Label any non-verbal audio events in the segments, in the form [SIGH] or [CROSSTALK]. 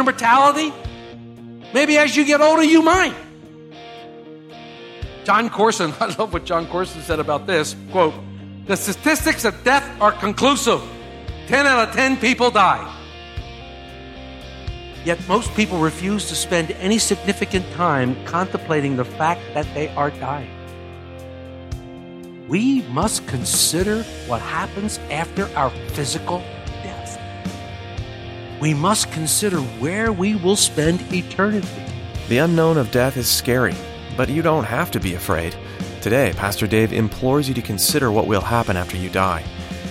Your mortality? Maybe as you get older, you might. Jon Courson, [LAUGHS] I love what Jon Courson said about this. Quote, the statistics of death are conclusive. 10 out of 10 people die. Yet most people refuse to spend any significant time contemplating the fact that they are dying. We must consider what happens after our physical we must consider where we will spend eternity. The unknown of death is scary, but you don't have to be afraid. Today, Pastor Dave implores you to consider what will happen after you die.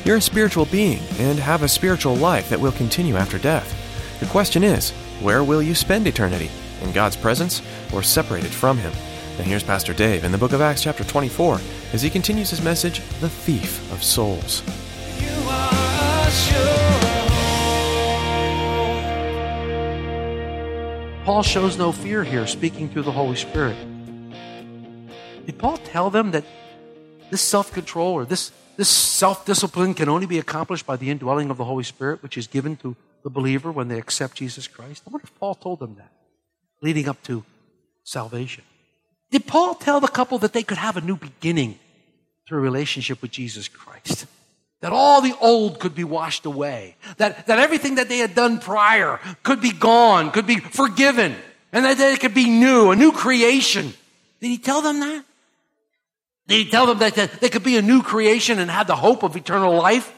You're a spiritual being and have a spiritual life that will continue after death. The question is, where will you spend eternity? In God's presence or separated from Him? And here's Pastor Dave in the book of Acts, chapter 24, as he continues his message, The Thief of Souls. Paul shows no fear here, speaking through the Holy Spirit. Did Paul tell them that this self control or this, this self discipline can only be accomplished by the indwelling of the Holy Spirit, which is given to the believer when they accept Jesus Christ? I wonder if Paul told them that, leading up to salvation. Did Paul tell the couple that they could have a new beginning through a relationship with Jesus Christ? That all the old could be washed away. That, that everything that they had done prior could be gone, could be forgiven, and that they could be new, a new creation. Did he tell them that? Did he tell them that, that they could be a new creation and have the hope of eternal life?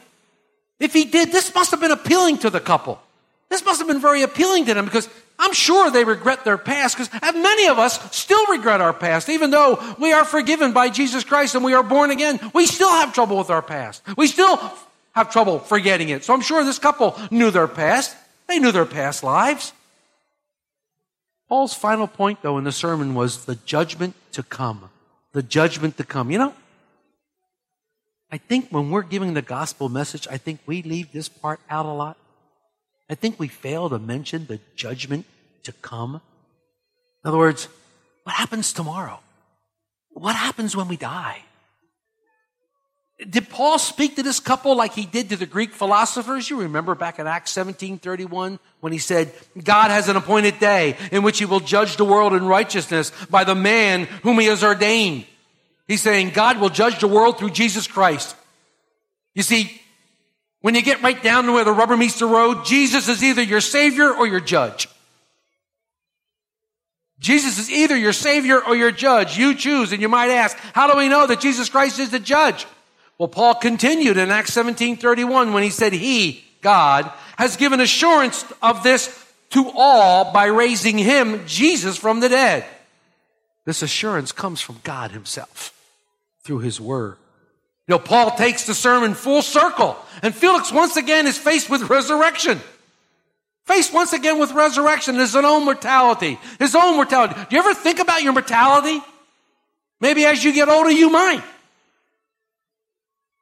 If he did, this must have been appealing to the couple. This must have been very appealing to them because I'm sure they regret their past because many of us still regret our past. Even though we are forgiven by Jesus Christ and we are born again, we still have trouble with our past. We still have trouble forgetting it. So I'm sure this couple knew their past. They knew their past lives. Paul's final point, though, in the sermon was the judgment to come. The judgment to come. You know, I think when we're giving the gospel message, I think we leave this part out a lot. I think we fail to mention the judgment to come. In other words, what happens tomorrow? What happens when we die? Did Paul speak to this couple like he did to the Greek philosophers? You remember back in Acts 17:31 when he said, "God has an appointed day in which he will judge the world in righteousness by the man whom he has ordained." He's saying God will judge the world through Jesus Christ. You see, when you get right down to where the rubber meets the road, Jesus is either your savior or your judge. Jesus is either your savior or your judge. You choose. And you might ask, how do we know that Jesus Christ is the judge? Well, Paul continued in Acts 17:31 when he said, He, God, has given assurance of this to all by raising him, Jesus, from the dead. This assurance comes from God Himself through His Word. You know, Paul takes the sermon full circle, and Felix once again is faced with resurrection. Faced once again with resurrection, is his own mortality. His own mortality. Do you ever think about your mortality? Maybe as you get older, you might.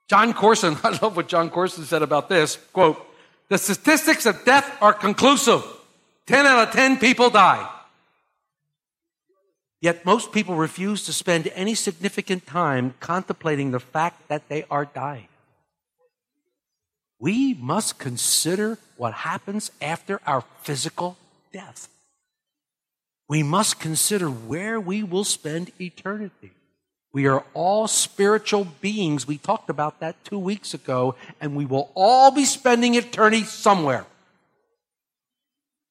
Jon Courson, [LAUGHS] I love what Jon Courson said about this. Quote, the statistics of death are conclusive. 10 out of 10 people die. Yet most people refuse to spend any significant time contemplating the fact that they are dying. We must consider what happens after our physical death. We must consider where we will spend eternity. We are all spiritual beings. We talked about that two weeks ago, and we will all be spending eternity somewhere.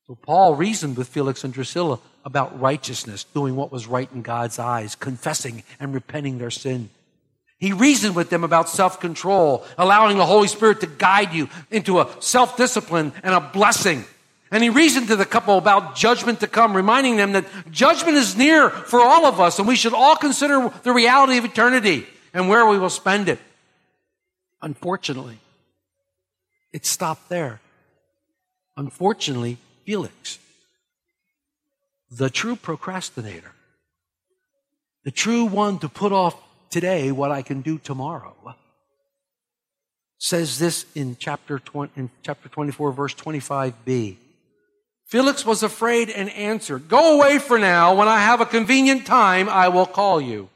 So Paul reasoned with Felix and Drusilla about righteousness, doing what was right in God's eyes, confessing and repenting their sin. He reasoned with them about self control, allowing the Holy Spirit to guide you into a self discipline and a blessing. And he reasoned to the couple about judgment to come, reminding them that judgment is near for all of us and we should all consider the reality of eternity. and where we will spend it. Unfortunately, it stopped there. Unfortunately, Felix, the true procrastinator, the true one to put off today what I can do tomorrow, says this in chapter, 20, in chapter 24, verse 25b. Felix was afraid and answered, Go away for now. When I have a convenient time, I will call you.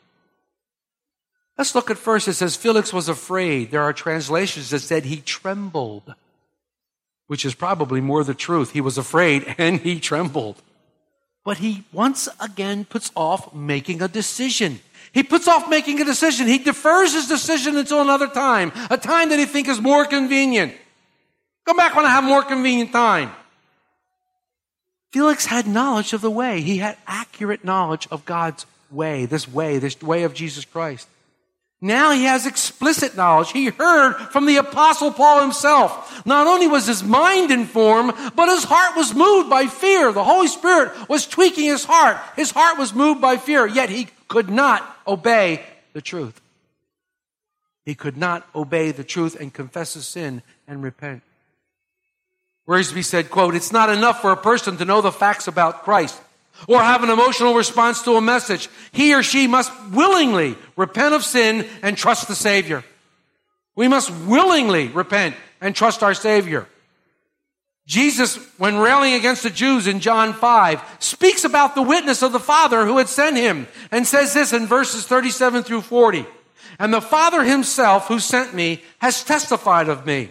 Let's look at first. It says Felix was afraid. There are translations that said he trembled, which is probably more the truth. He was afraid [LAUGHS] and he trembled. But he once again puts off making a decision. He puts off making a decision. He defers his decision until another time, a time that he thinks is more convenient. Come back when I have more convenient time. Felix had knowledge of the way. He had accurate knowledge of God's way, this way, this way of Jesus Christ. Now he has explicit knowledge. He heard from the apostle Paul himself. Not only was his mind informed, but his heart was moved by fear. The Holy Spirit was tweaking his heart. His heart was moved by fear, yet he could not obey the truth. He could not obey the truth and confess his sin and repent. Wiersbe said, quote, it's not enough for a person to know the facts about Christ or have an emotional response to a message. He or she must willingly repent of sin and trust the Savior. We must willingly repent and trust our Savior. Jesus, when railing against the Jews in John 5, speaks about the witness of the Father who had sent him and says this in verses 37 through 40. And the Father himself who sent me has testified of me.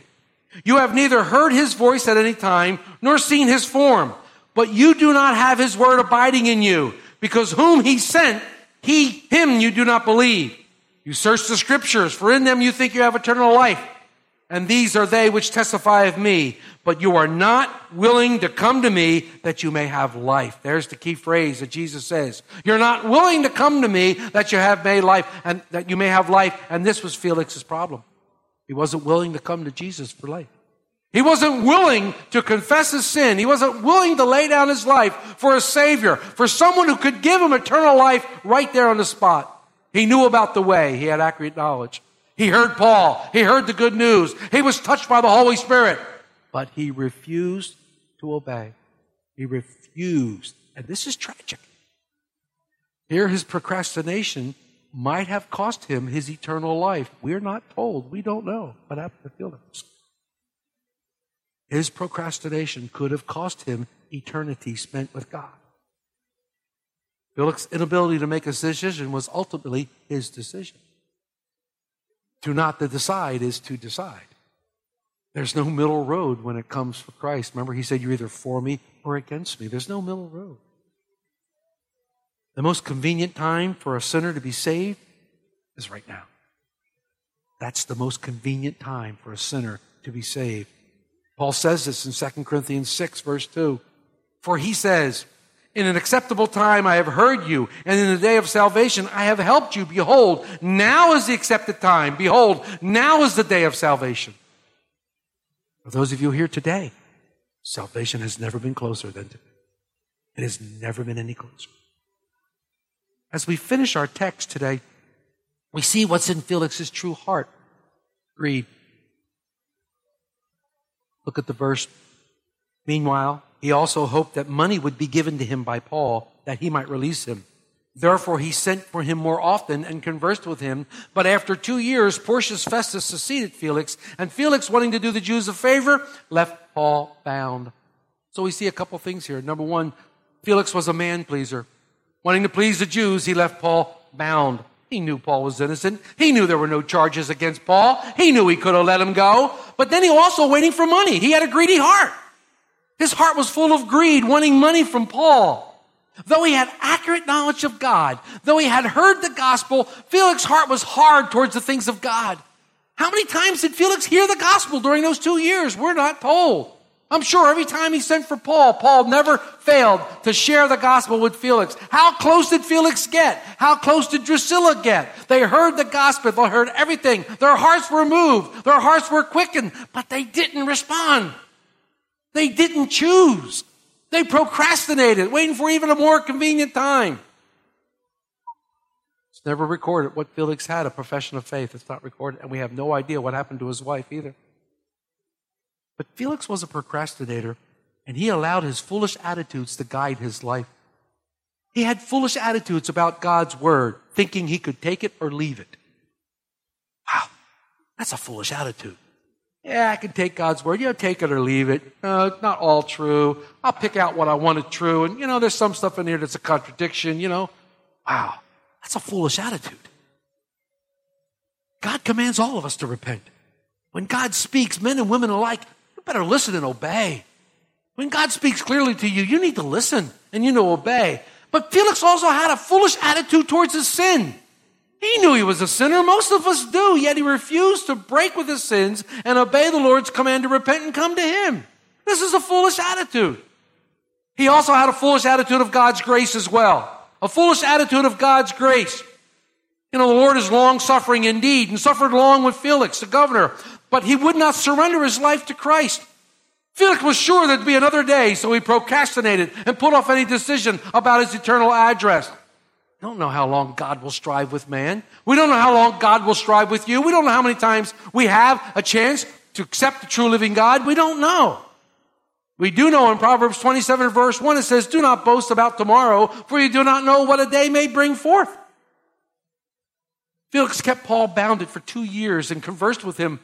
You have neither heard his voice at any time nor seen his form, but you do not have his word abiding in you because whom he sent, he, him you do not believe. You search the scriptures, for in them you think you have eternal life. And these are they which testify of me. But you are not willing to come to me that you may have life. There's the key phrase that Jesus says. You're not willing to come to me that you have made life and that you may have life. And this was Felix's problem. He wasn't willing to come to Jesus for life. He wasn't willing to confess his sin. He wasn't willing to lay down his life for a savior, for someone who could give him eternal life right there on the spot. He knew about the way. He had accurate knowledge. He heard Paul. He heard the good news. He was touched by the Holy Spirit. But he refused to obey. He refused. And this is tragic. Here, his procrastination might have cost him his eternal life. We're not told. We don't know what happened to Felix. His procrastination could have cost him eternity spent with God. Felix's inability to make a decision was ultimately his decision. To not to decide is to decide. There's no middle road when it comes for Christ. Remember, he said, You're either for me or against me. There's no middle road. The most convenient time for a sinner to be saved is right now. That's the most convenient time for a sinner to be saved. Paul says this in 2 Corinthians 6, verse 2. For he says, In an acceptable time I have heard you, and in the day of salvation I have helped you. Behold, now is the accepted time. Behold, now is the day of salvation. For those of you here today, salvation has never been closer than today. It has never been any closer. As we finish our text today, we see what's in Felix's true heart Read. Look at the verse. Meanwhile, he also hoped that money would be given to him by Paul that he might release him. Therefore, he sent for him more often and conversed with him. But after two years, Porcius Festus succeeded Felix, and Felix, wanting to do the Jews a favor, left Paul bound. So we see a couple things here. Number one, Felix was a man pleaser. Wanting to please the Jews, he left Paul bound. He knew Paul was innocent. He knew there were no charges against Paul. He knew he could have let him go. But then he also waiting for money. He had a greedy heart. His heart was full of greed, wanting money from Paul. Though he had accurate knowledge of God, though he had heard the gospel, Felix's heart was hard towards the things of God. How many times did Felix hear the gospel during those two years? We're not told. I'm sure every time he sent for Paul, Paul never failed to share the gospel with Felix. How close did Felix get? How close did Drusilla get? They heard the gospel, they heard everything. Their hearts were moved, their hearts were quickened, but they didn't respond. They didn't choose. They procrastinated, waiting for even a more convenient time. It's never recorded what Felix had, a profession of faith. It's not recorded, and we have no idea what happened to his wife either. But Felix was a procrastinator, and he allowed his foolish attitudes to guide his life. He had foolish attitudes about God's word, thinking he could take it or leave it. Wow, that's a foolish attitude. Yeah, I can take God's word. You know, take it or leave it. Uh, it's not all true. I'll pick out what I want it true. And, you know, there's some stuff in here that's a contradiction, you know. Wow, that's a foolish attitude. God commands all of us to repent. When God speaks, men and women alike, you better listen and obey. When God speaks clearly to you, you need to listen and you know obey. But Felix also had a foolish attitude towards his sin. He knew he was a sinner. Most of us do, yet he refused to break with his sins and obey the Lord's command to repent and come to him. This is a foolish attitude. He also had a foolish attitude of God's grace as well. A foolish attitude of God's grace. You know, the Lord is long suffering indeed and suffered long with Felix, the governor, but he would not surrender his life to Christ. Felix was sure there'd be another day, so he procrastinated and put off any decision about his eternal address. Don't know how long God will strive with man. We don't know how long God will strive with you. We don't know how many times we have a chance to accept the true living God. We don't know. We do know in Proverbs 27 verse 1 it says, Do not boast about tomorrow, for you do not know what a day may bring forth. Felix kept Paul bounded for two years and conversed with him,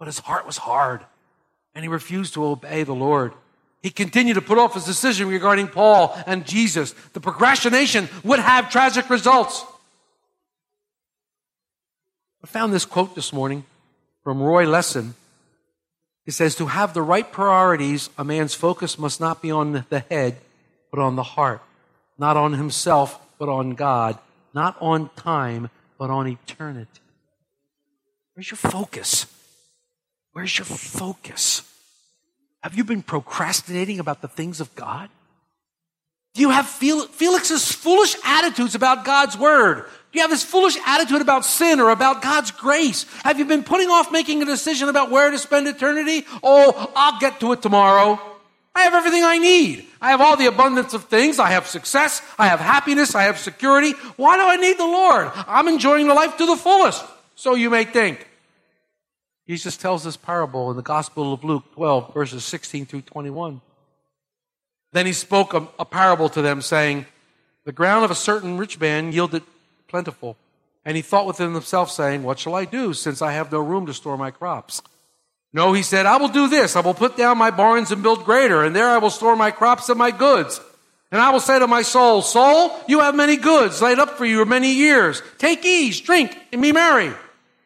but his heart was hard and he refused to obey the Lord. He continued to put off his decision regarding Paul and Jesus. The procrastination would have tragic results. I found this quote this morning from Roy Lessin. He says, To have the right priorities, a man's focus must not be on the head, but on the heart. Not on himself, but on God. Not on time, but on eternity. Where's your focus? Where's your focus? Have you been procrastinating about the things of God? Do you have Felix's foolish attitudes about God's word? Do you have this foolish attitude about sin or about God's grace? Have you been putting off making a decision about where to spend eternity? Oh, I'll get to it tomorrow. I have everything I need. I have all the abundance of things. I have success. I have happiness. I have security. Why do I need the Lord? I'm enjoying the life to the fullest. So you may think. Jesus tells this parable in the Gospel of Luke 12, verses 16 through 21. Then he spoke a, a, parable to them, saying, The ground of a certain rich man yielded plentiful. And he thought within himself, saying, What shall I do, since I have no room to store my crops? No, he said, I will do this. I will put down my barns and build greater, and there I will store my crops and my goods. And I will say to my soul, Soul, you have many goods laid up for you for many years. Take ease, drink, and be merry.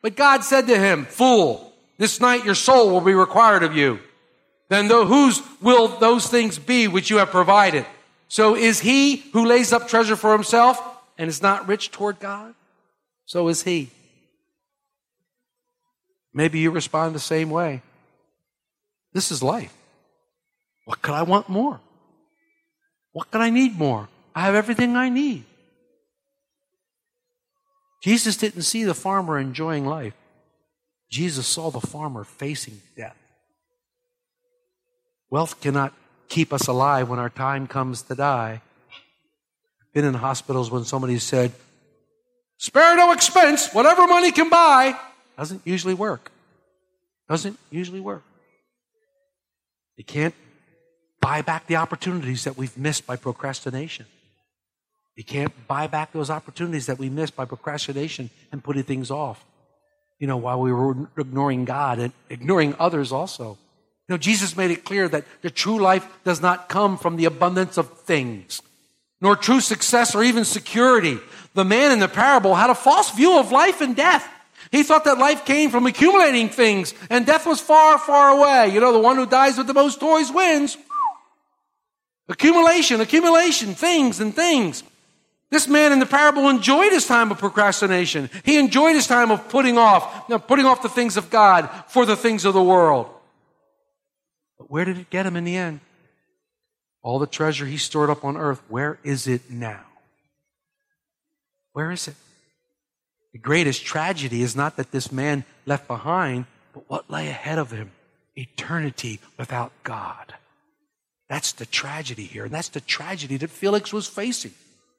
But God said to him, Fool, this night your soul will be required of you. Then the, whose will those things be which you have provided? So is he who lays up treasure for himself and is not rich toward God? So is he. Maybe you respond the same way. This is life. What could I want more? What could I need more? I have everything I need. Jesus didn't see the farmer enjoying life. Jesus saw the farmer facing death. Wealth cannot keep us alive when our time comes to die. I've been in hospitals when somebody said, spare no expense, whatever money can buy. Doesn't usually work. Doesn't usually work. You can't buy back the opportunities that we've missed by procrastination. You can't buy back those opportunities that we missed by procrastination and putting things off you know, while we were ignoring God and ignoring others also. You know, Jesus made it clear that the true life does not come from the abundance of things, nor true success or even security. The man in the parable had a false view of life and death. He thought that life came from accumulating things and death was far, far away. You know, the one who dies with the most toys wins. Accumulation, accumulation, things and things. This man in the parable enjoyed his time of procrastination. He enjoyed his time of putting off, know, putting off the things of God for the things of the world. But where did it get him in the end? All the treasure he stored up on earth, where is it now? Where is it? The greatest tragedy is not that this man left behind, but what lay ahead of him eternity without God. That's the tragedy here. And that's the tragedy that Felix was facing.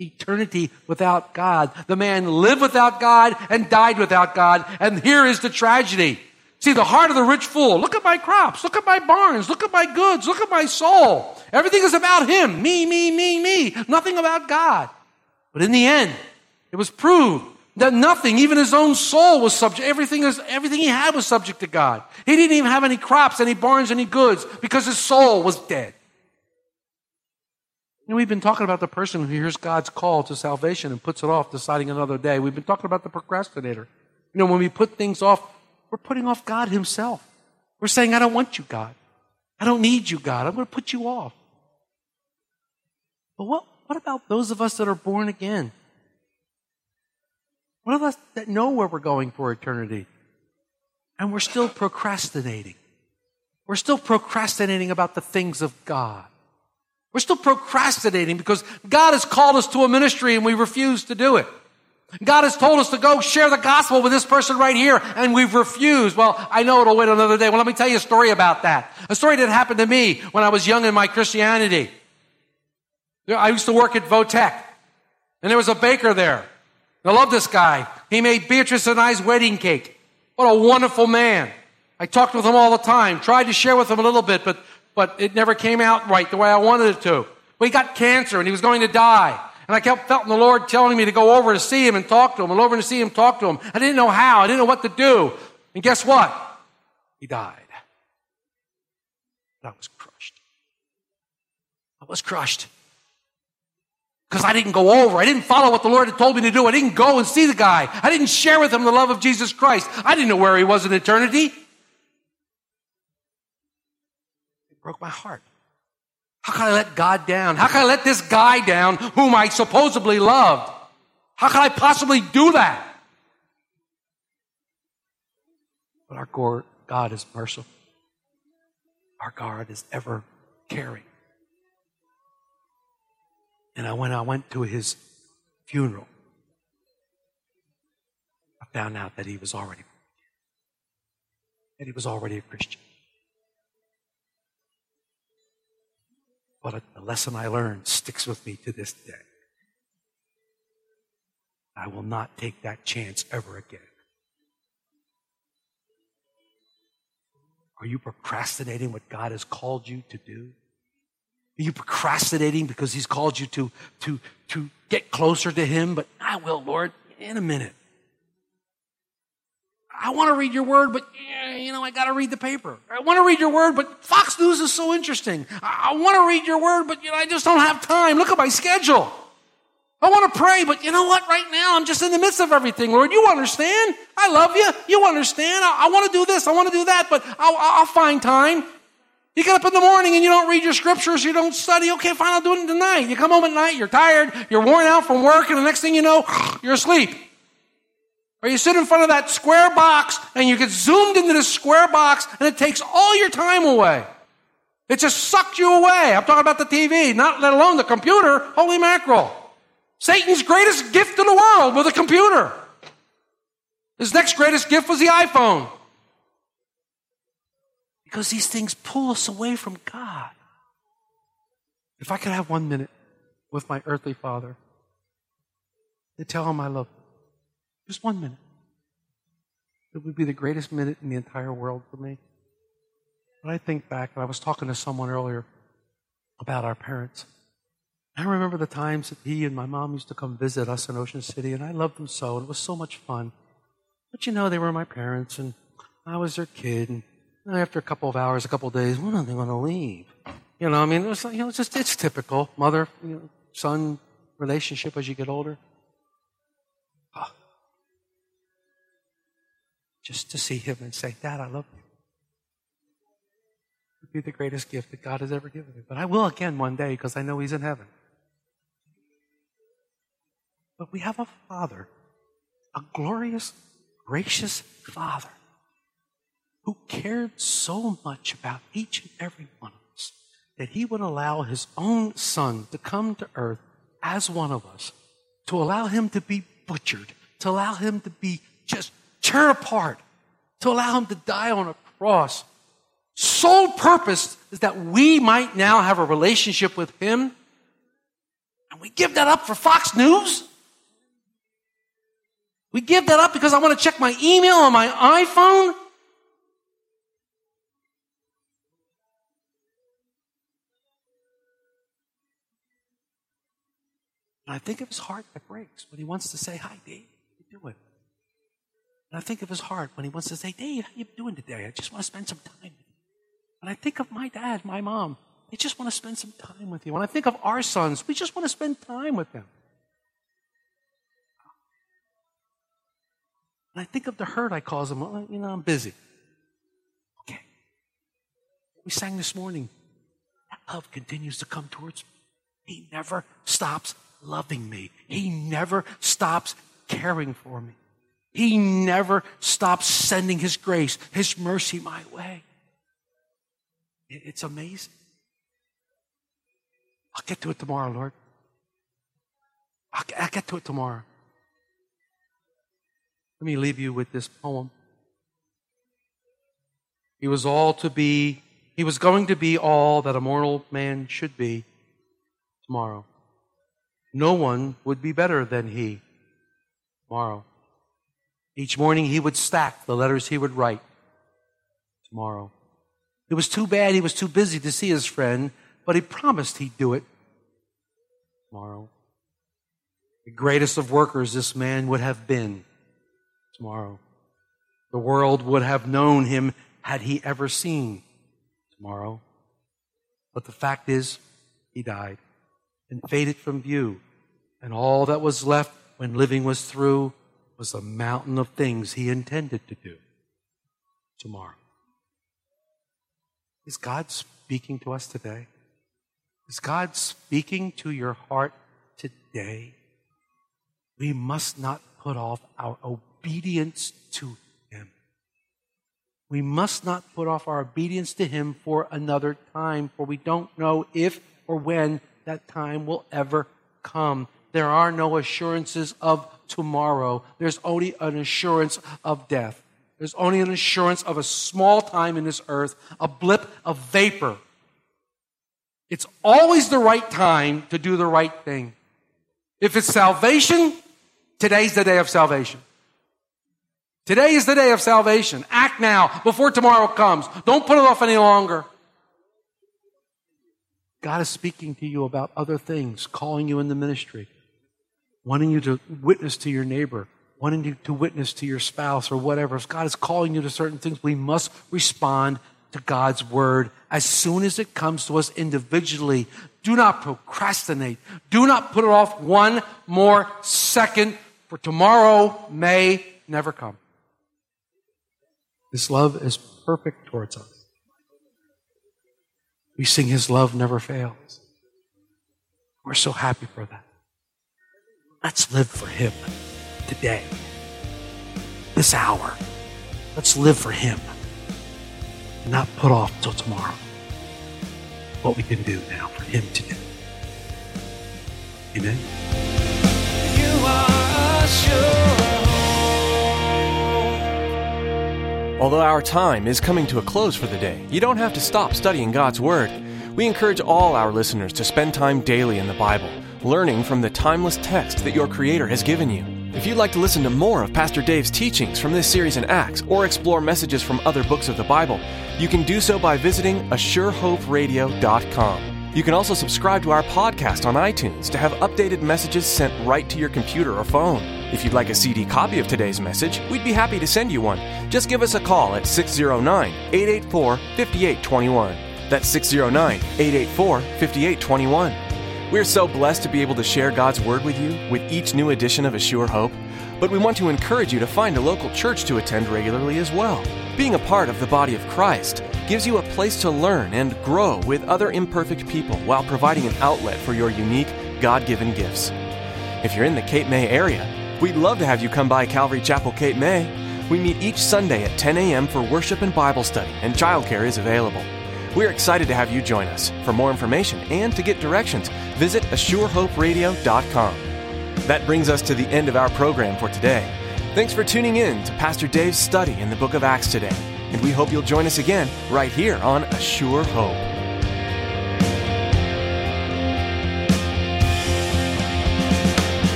Eternity without God. The man lived without God and died without God. And here is the tragedy. See, the heart of the rich fool. Look at my crops. Look at my barns. Look at my goods. Look at my soul. Everything is about him. Me, me, me, me. Nothing about God. But in the end, it was proved that nothing, even his own soul was subject. Everything is, everything he had was subject to God. He didn't even have any crops, any barns, any goods because his soul was dead. We've been talking about the person who hears God's call to salvation and puts it off, deciding another day. We've been talking about the procrastinator. You know, when we put things off, we're putting off God Himself. We're saying, I don't want you, God. I don't need you, God. I'm going to put you off. But what, what about those of us that are born again? What of us that know where we're going for eternity? And we're still procrastinating. We're still procrastinating about the things of God. We're still procrastinating because God has called us to a ministry and we refuse to do it. God has told us to go share the gospel with this person right here and we've refused. Well, I know it'll wait another day. Well, let me tell you a story about that. A story that happened to me when I was young in my Christianity. I used to work at Votech and there was a baker there. I love this guy. He made Beatrice and I's wedding cake. What a wonderful man. I talked with him all the time, tried to share with him a little bit, but but it never came out right the way I wanted it to. Well, he got cancer and he was going to die. And I kept felt the Lord telling me to go over to see him and talk to him, and over to see him, talk to him. I didn't know how. I didn't know what to do. And guess what? He died. And I was crushed. I was crushed. Because I didn't go over. I didn't follow what the Lord had told me to do. I didn't go and see the guy. I didn't share with him the love of Jesus Christ. I didn't know where he was in eternity. Broke my heart. How can I let God down? How can I let this guy down whom I supposedly loved? How can I possibly do that? But our God is merciful. Our God is ever caring. And I, when I went to his funeral, I found out that he was already that he was already a Christian. But the lesson I learned sticks with me to this day. I will not take that chance ever again. Are you procrastinating what God has called you to do? Are you procrastinating because He's called you to, to, to get closer to Him? But I will, Lord, in a minute. I want to read your word, but you know, I got to read the paper. I want to read your word, but Fox News is so interesting. I, want to read your word, but you know, I just don't have time. Look at my schedule. I want to pray, but you know what? Right now, I'm just in the midst of everything, Lord. You understand. I love you. You understand. I, I want to do this. I want to do that, but I'll, I'll find time. You get up in the morning and you don't read your scriptures, you don't study. Okay, fine, I'll do it tonight. You come home at night, you're tired, you're worn out from work, and the next thing you know, you're asleep. Or you sit in front of that square box and you get zoomed into this square box and it takes all your time away. It just sucked you away. I'm talking about the TV, not let alone the computer. Holy mackerel. Satan's greatest gift in the world was a computer. His next greatest gift was the iPhone. Because these things pull us away from God. If I could have one minute with my earthly father to tell him I love him, just one minute. It would be the greatest minute in the entire world for me. When I think back, and I was talking to someone earlier about our parents. I remember the times that he and my mom used to come visit us in Ocean City, and I loved them so, and it was so much fun. But you know, they were my parents, and I was their kid, and after a couple of hours, a couple of days, when are they going to leave? You know, I mean, it was, you know, it's just, it's typical mother, you know, son relationship as you get older. Just to see him and say, Dad, I love you. It would be the greatest gift that God has ever given me. But I will again one day because I know he's in heaven. But we have a Father, a glorious, gracious Father, who cared so much about each and every one of us that he would allow his own Son to come to earth as one of us, to allow him to be butchered, to allow him to be just tear apart, to allow him to die on a cross. Sole purpose is that we might now have a relationship with him And we give that up for Fox News? We give that up because I want to check my email on my iPhone? And I think of his heart that breaks when he wants to say, Hi, Dave, you doing? And I think of his heart when he wants to say, Dave, how you doing today? I just want to spend some time with you. And I think of my dad, my mom. They just want to spend some time with you. When I think of our sons, we just want to spend time with them. And I think of the hurt I cause them. Well, you know, I'm busy. Okay. We sang this morning. That love continues to come towards me. He never stops loving me. He never stops caring for me. He never stops sending His grace, His mercy my way. It's amazing. I'll get to it tomorrow, Lord. I'll, get to it tomorrow. Let me leave you with this poem. He was all to be, he was going to be all that a mortal man should be tomorrow. No one would be better than he tomorrow. Each morning he would stack the letters he would write tomorrow. It was too bad he was too busy to see his friend, but he promised he'd do it tomorrow. The greatest of workers this man would have been tomorrow. The world would have known him had he ever seen tomorrow. But the fact is, he died and faded from view. And all that was left when living was through was a mountain of things he intended to do tomorrow. Is God speaking to us today? Is God speaking to your heart today? We must not put off our obedience to Him. We must not put off our obedience to Him for another time, for we don't know if or when that time will ever come. There are no assurances of tomorrow, there's only an assurance of death. There's only an assurance of a small time in this earth, a blip of vapor. It's always the right time to do the right thing. If it's salvation, today's the day of salvation. Today is the day of salvation. Act now before tomorrow comes. Don't put it off any longer. God is speaking to you about other things, calling you in the ministry, wanting you to witness to your neighbor, wanting you to witness to your spouse or whatever. If God is calling you to certain things, we must respond to God's word as soon as it comes to us individually. Do not procrastinate. Do not put it off one more second, for tomorrow may never come. His love is perfect towards us. We sing His love never fails. We're so happy for that. Let's live for Him today, this hour. Let's live for Him and not put off till tomorrow what we can do now for Him today. Amen. You are Although our time is coming to a close for the day, you don't have to stop studying God's Word. We encourage all our listeners to spend time daily in the Bible, learning from the timeless text that your Creator has given you. If you'd like to listen to more of Pastor Dave's teachings from this series in Acts or explore messages from other books of the Bible, you can do so by visiting ASureHoperadio.com. You can also subscribe to our podcast on iTunes to have updated messages sent right to your computer or phone. If you'd like a CD copy of today's message, we'd be happy to send you one. Just give us a call at 609 884 5821. That's 609 884 5821. We're so blessed to be able to share God's Word with you with each new edition of A Sure Hope, but we want to encourage you to find a local church to attend regularly as well. Being a part of the body of Christ gives you a place to learn and grow with other imperfect people while providing an outlet for your unique, God given gifts. If you're in the Cape May area, we'd love to have you come by Calvary Chapel, Cape May. We meet each Sunday at 10 a.m. for worship and Bible study, and childcare is available. We're excited to have you join us. For more information and to get directions, visit ASureHoperadio.com. That brings us to the end of our program for today. Thanks for tuning in to Pastor Dave's study in the book of Acts today, and we hope you'll join us again right here on A Sure Hope.